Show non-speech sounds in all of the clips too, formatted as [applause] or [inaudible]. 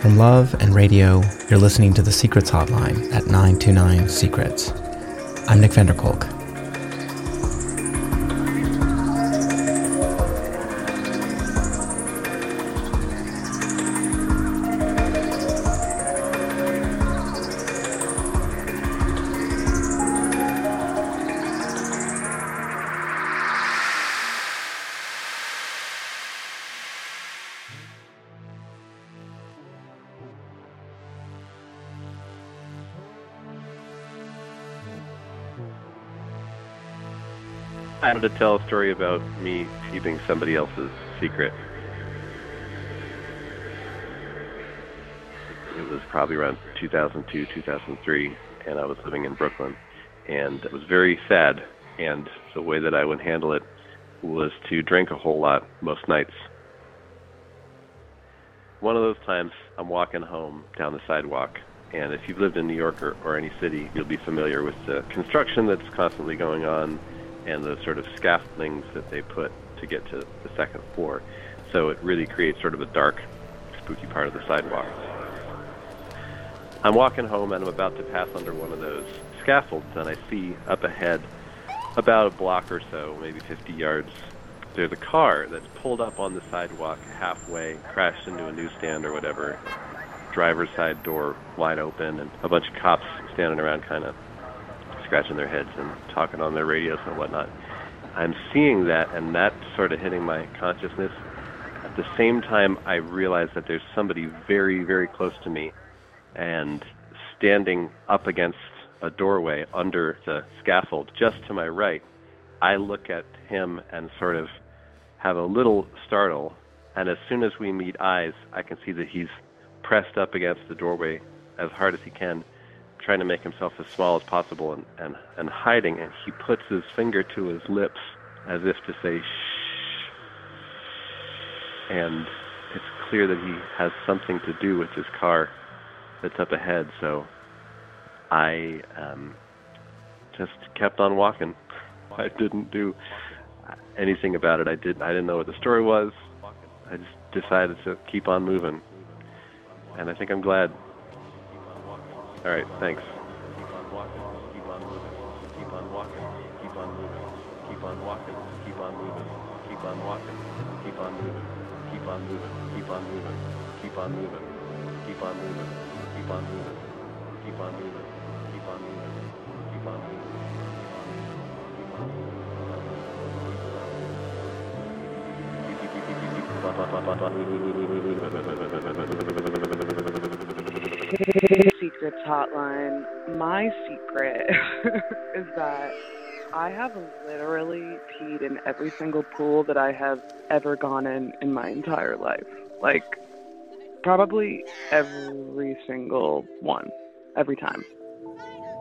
From love and radio, you're listening to the Secrets Hotline at 929 Secrets. I'm Nick Vanderkolk. I wanted to tell a story about me keeping somebody else's secret. It was probably around 2002, 2003, and I was living in Brooklyn. And it was very sad, and the way that I would handle it was to drink a whole lot most nights. One of those times, I'm walking home down the sidewalk, and if you've lived in New York or, or any city, you'll be familiar with the construction that's constantly going on and the sort of scaffoldings that they put to get to the second floor. So it really creates sort of a dark, spooky part of the sidewalk. I'm walking home and I'm about to pass under one of those scaffolds, and I see up ahead, about a block or so, maybe 50 yards, there's a car that's pulled up on the sidewalk halfway, crashed into a newsstand or whatever. Driver's side door wide open, and a bunch of cops standing around kind of scratching their heads and talking on their radios and whatnot. I'm seeing that, and that sort of hitting my consciousness. At the same time, I realize that there's somebody very, very close to me, and standing up against a doorway under the scaffold just to my right. I look at him and sort of have a little startle, and as soon as we meet eyes, I can see that he's pressed up against the doorway as hard as he can trying to make himself as small as possible and, and, and hiding, and he puts his finger to his lips as if to say shh. And it's clear that he has something to do with his car that's up ahead. So I um, just kept on walking. I didn't do anything about it. I didn't. I didn't know what the story was. I just decided to keep on moving, and I think I'm glad. All right, thanks. Keep on walking, keep on moving, keep on walking, keep on moving, keep on walking, keep on moving, keep on walking, keep on moving, keep on moving, keep on moving, keep on moving, keep on moving, keep on moving, keep on moving, keep on moving, keep on moving. Hotline. My secret [laughs] is that I have literally peed in every single pool that I have ever gone in in my entire life. Like, probably every single one. Every time.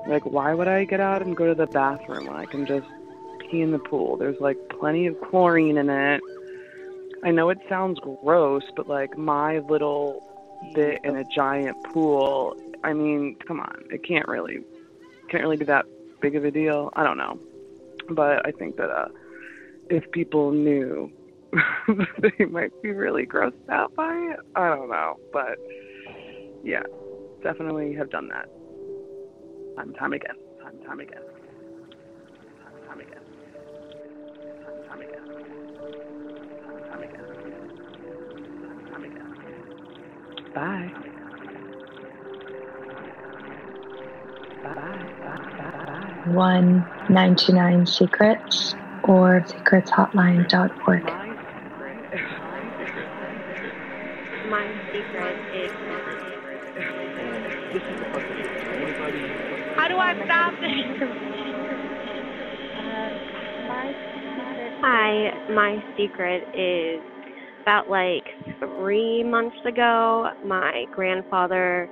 Like, why would I get out and go to the bathroom when I can just pee in the pool? There's like plenty of chlorine in it. I know it sounds gross, but like my little bit in a giant pool, I mean, come on, it can't really can't really be that big of a deal. I don't know. But I think that uh if people knew [laughs] they might be really grossed out by it. I don't know. But yeah, definitely have done that. Time time again. Time time again. Time time again. Time time again. Time again. Time again. Bye. Bye. 1 929 Secrets or secretshotline.org. My secret is. How do I stop this? Uh, Hi, my secret is about like three months ago, my grandfather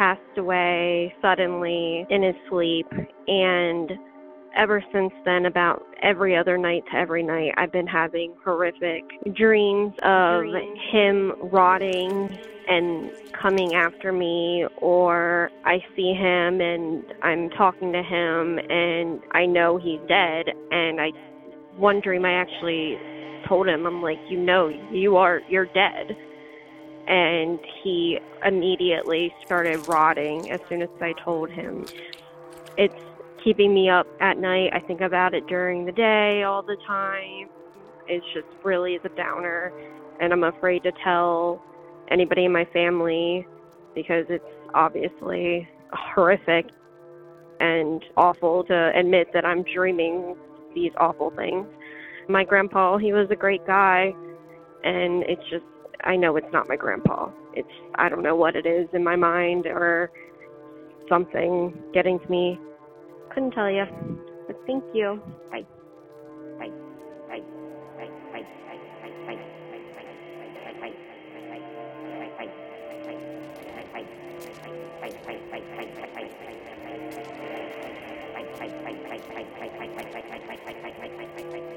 passed away suddenly in his sleep, and ever since then, about every other night to every night, I've been having horrific dreams of him rotting and coming after me, or I see him and I'm talking to him and I know he's dead, and I one dream I actually told him, I'm like, you know, you are, you're dead. And he immediately started rotting as soon as I told him. It's keeping me up at night. I think about it during the day all the time. It's just really is a downer, and I'm afraid to tell anybody in my family because it's obviously horrific and awful to admit that I'm dreaming these awful things. My grandpa, he was a great guy, and it's just, I know it's not my grandpa. It's, I don't know what it is in my mind or something getting to me. Couldn't tell you. But thank you. Bye. Bye. Bye. Bye. Bye.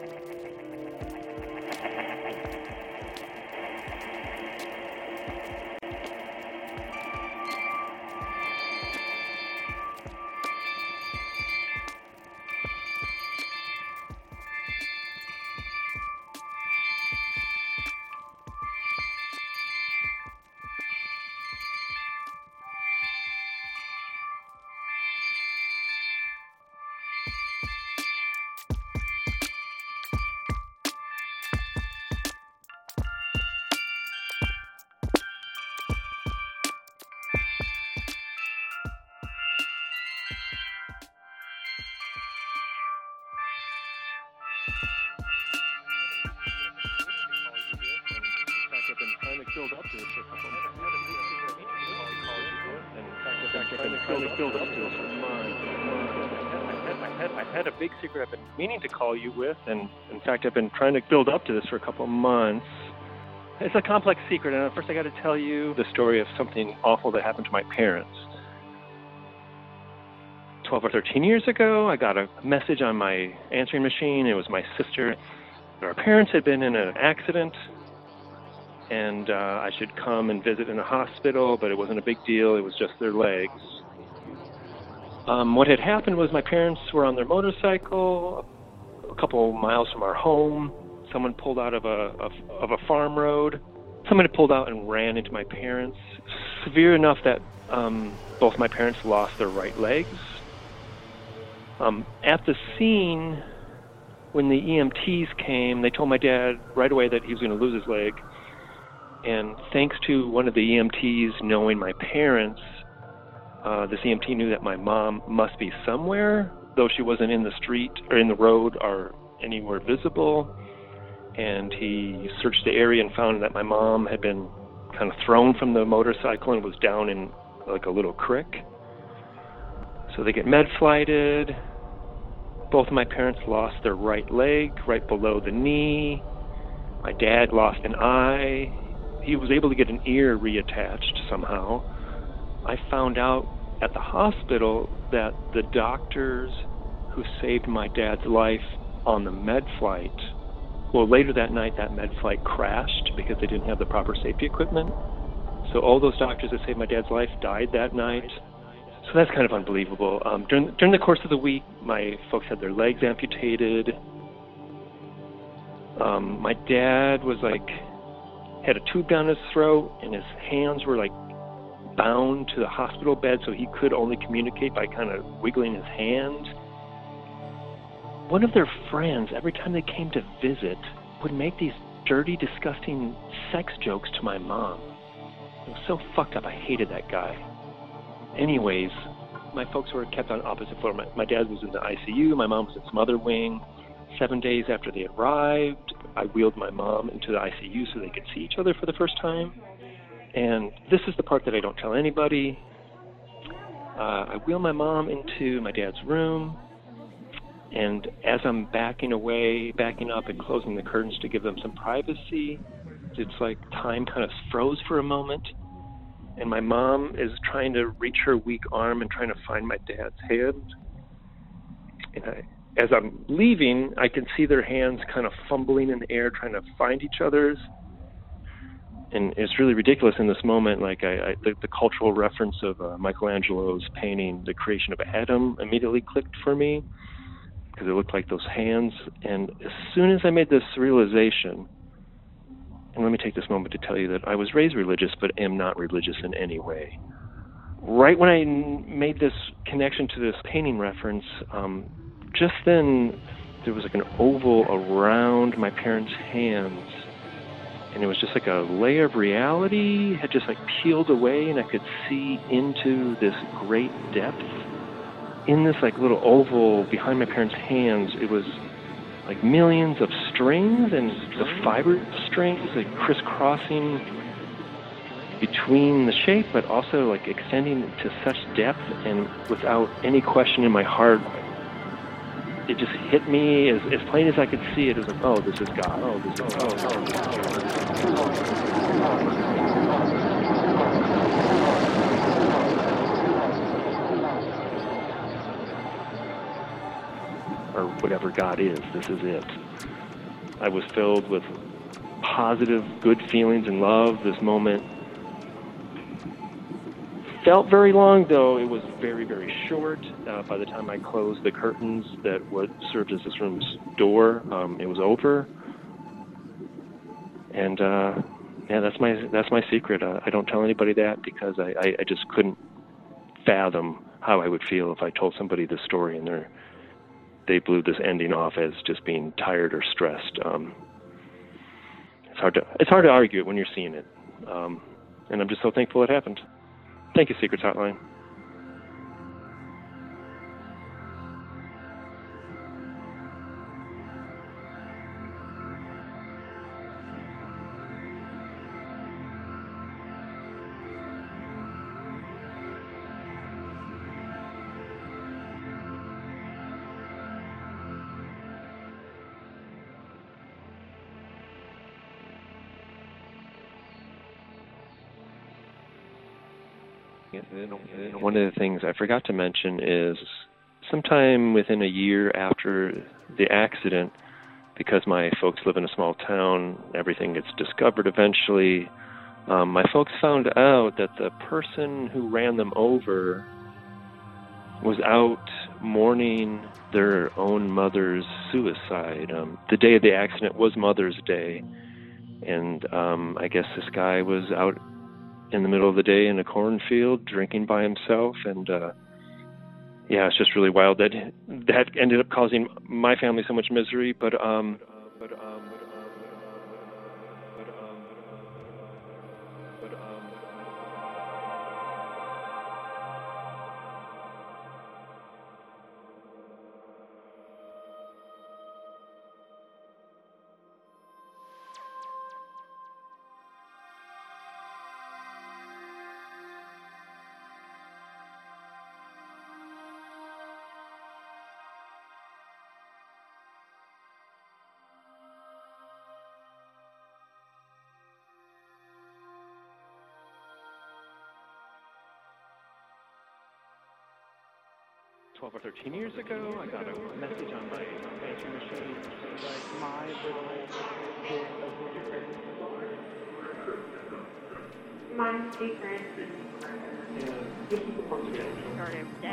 Bye. Build up to this for a couple of I've had a big secret I've been meaning to call you with, and in fact, I've been trying to build up to this for a couple of months. It's a complex secret, and first, I got to tell you the story of something awful that happened to my parents. 12 or 13 years ago, I got a message on my answering machine. It was my sister. Our parents had been in an accident and uh, I should come and visit in a hospital, but it wasn't a big deal. It was just their legs. Um, what had happened was my parents were on their motorcycle a couple miles from our home. Someone pulled out of a of, of a farm road. Someone had pulled out and ran into my parents, severe enough that um, both my parents lost their right legs. Um, at the scene, when the EMTs came, they told my dad right away that he was going to lose his leg and thanks to one of the EMTs knowing my parents, uh, this EMT knew that my mom must be somewhere, though she wasn't in the street or in the road or anywhere visible. And he searched the area and found that my mom had been kind of thrown from the motorcycle and was down in like a little creek. So they get med flighted. Both of my parents lost their right leg right below the knee. My dad lost an eye he was able to get an ear reattached somehow. I found out at the hospital that the doctors who saved my dad's life on the med flight, well, later that night, that med flight crashed because they didn't have the proper safety equipment. So all those doctors that saved my dad's life died that night. So that's kind of unbelievable. Um, during during the course of the week, my folks had their legs amputated. Um, my dad was like had a tube down his throat, and his hands were like bound to the hospital bed, so he could only communicate by kind of wiggling his hands. One of their friends, every time they came to visit, would make these dirty, disgusting sex jokes to my mom. It was so fucked up. I hated that guy. Anyways, my folks were kept on opposite floor. My, my dad was in the ICU. My mom was in some other wing. Seven days after they arrived, I wheeled my mom into the ICU so they could see each other for the first time. And this is the part that I don't tell anybody. Uh, I wheel my mom into my dad's room, and as I'm backing away, backing up, and closing the curtains to give them some privacy, it's like time kind of froze for a moment. And my mom is trying to reach her weak arm and trying to find my dad's hand. And I, as I'm leaving, I can see their hands kind of fumbling in the air, trying to find each other's. And it's really ridiculous in this moment. Like I, I the, the cultural reference of uh, Michelangelo's painting, "The Creation of Adam," immediately clicked for me because it looked like those hands. And as soon as I made this realization, and let me take this moment to tell you that I was raised religious, but am not religious in any way. Right when I made this connection to this painting reference, um, just then there was like an oval around my parents' hands, and it was just like a layer of reality had just like peeled away, and I could see into this great depth. In this like little oval behind my parents' hands, it was like millions of strings and the fiber strings like crisscrossing between the shape but also like extending to such depth and without any question in my heart it just hit me as, as plain as I could see it. It was like, oh, this is God. Oh, this is oh, oh, this is or whatever God is. This is it. I was filled with positive, good feelings and love. This moment felt very long, though it was very, very short. Uh, by the time I closed the curtains that what served as this room's door, um, it was over. And uh, yeah, that's my that's my secret. Uh, I don't tell anybody that because I, I, I just couldn't fathom how I would feel if I told somebody this story and they're they blew this ending off as just being tired or stressed. Um, it's hard to it's hard to argue it when you're seeing it, um, and I'm just so thankful it happened. Thank you, Secrets Hotline. One of the things I forgot to mention is sometime within a year after the accident, because my folks live in a small town, everything gets discovered eventually. Um, my folks found out that the person who ran them over was out mourning their own mother's suicide. Um, the day of the accident was Mother's Day, and um, I guess this guy was out in the middle of the day in a cornfield drinking by himself and uh yeah it's just really wild that that ended up causing my family so much misery but um Twelve or thirteen years ago, I got a message on my answering machine. Like My little bit of secret. My secret started I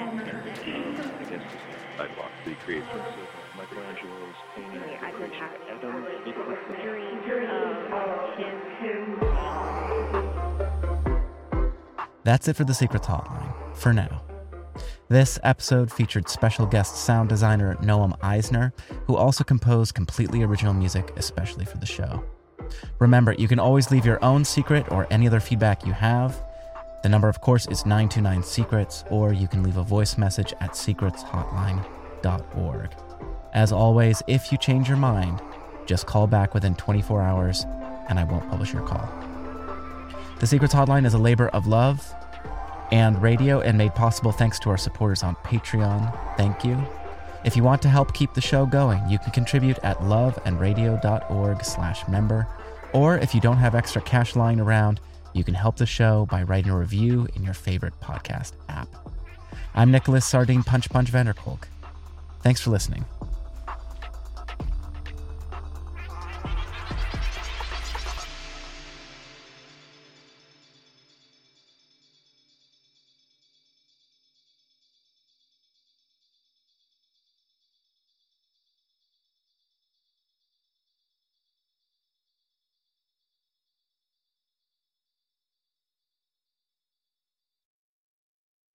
guess sidewalk recreation. Michelangelo's painting. I've been having Adam, dreams of him. That's it for the Secrets Hotline, for now. This episode featured special guest sound designer Noam Eisner, who also composed completely original music, especially for the show. Remember, you can always leave your own secret or any other feedback you have. The number, of course, is 929 Secrets, or you can leave a voice message at secretshotline.org. As always, if you change your mind, just call back within 24 hours and I won't publish your call. The Secrets Hotline is a labor of love and radio and made possible thanks to our supporters on Patreon. Thank you. If you want to help keep the show going, you can contribute at loveandradio.org slash member. Or if you don't have extra cash lying around, you can help the show by writing a review in your favorite podcast app. I'm Nicholas Sardine Punch Punch Vanderkolk. Thanks for listening.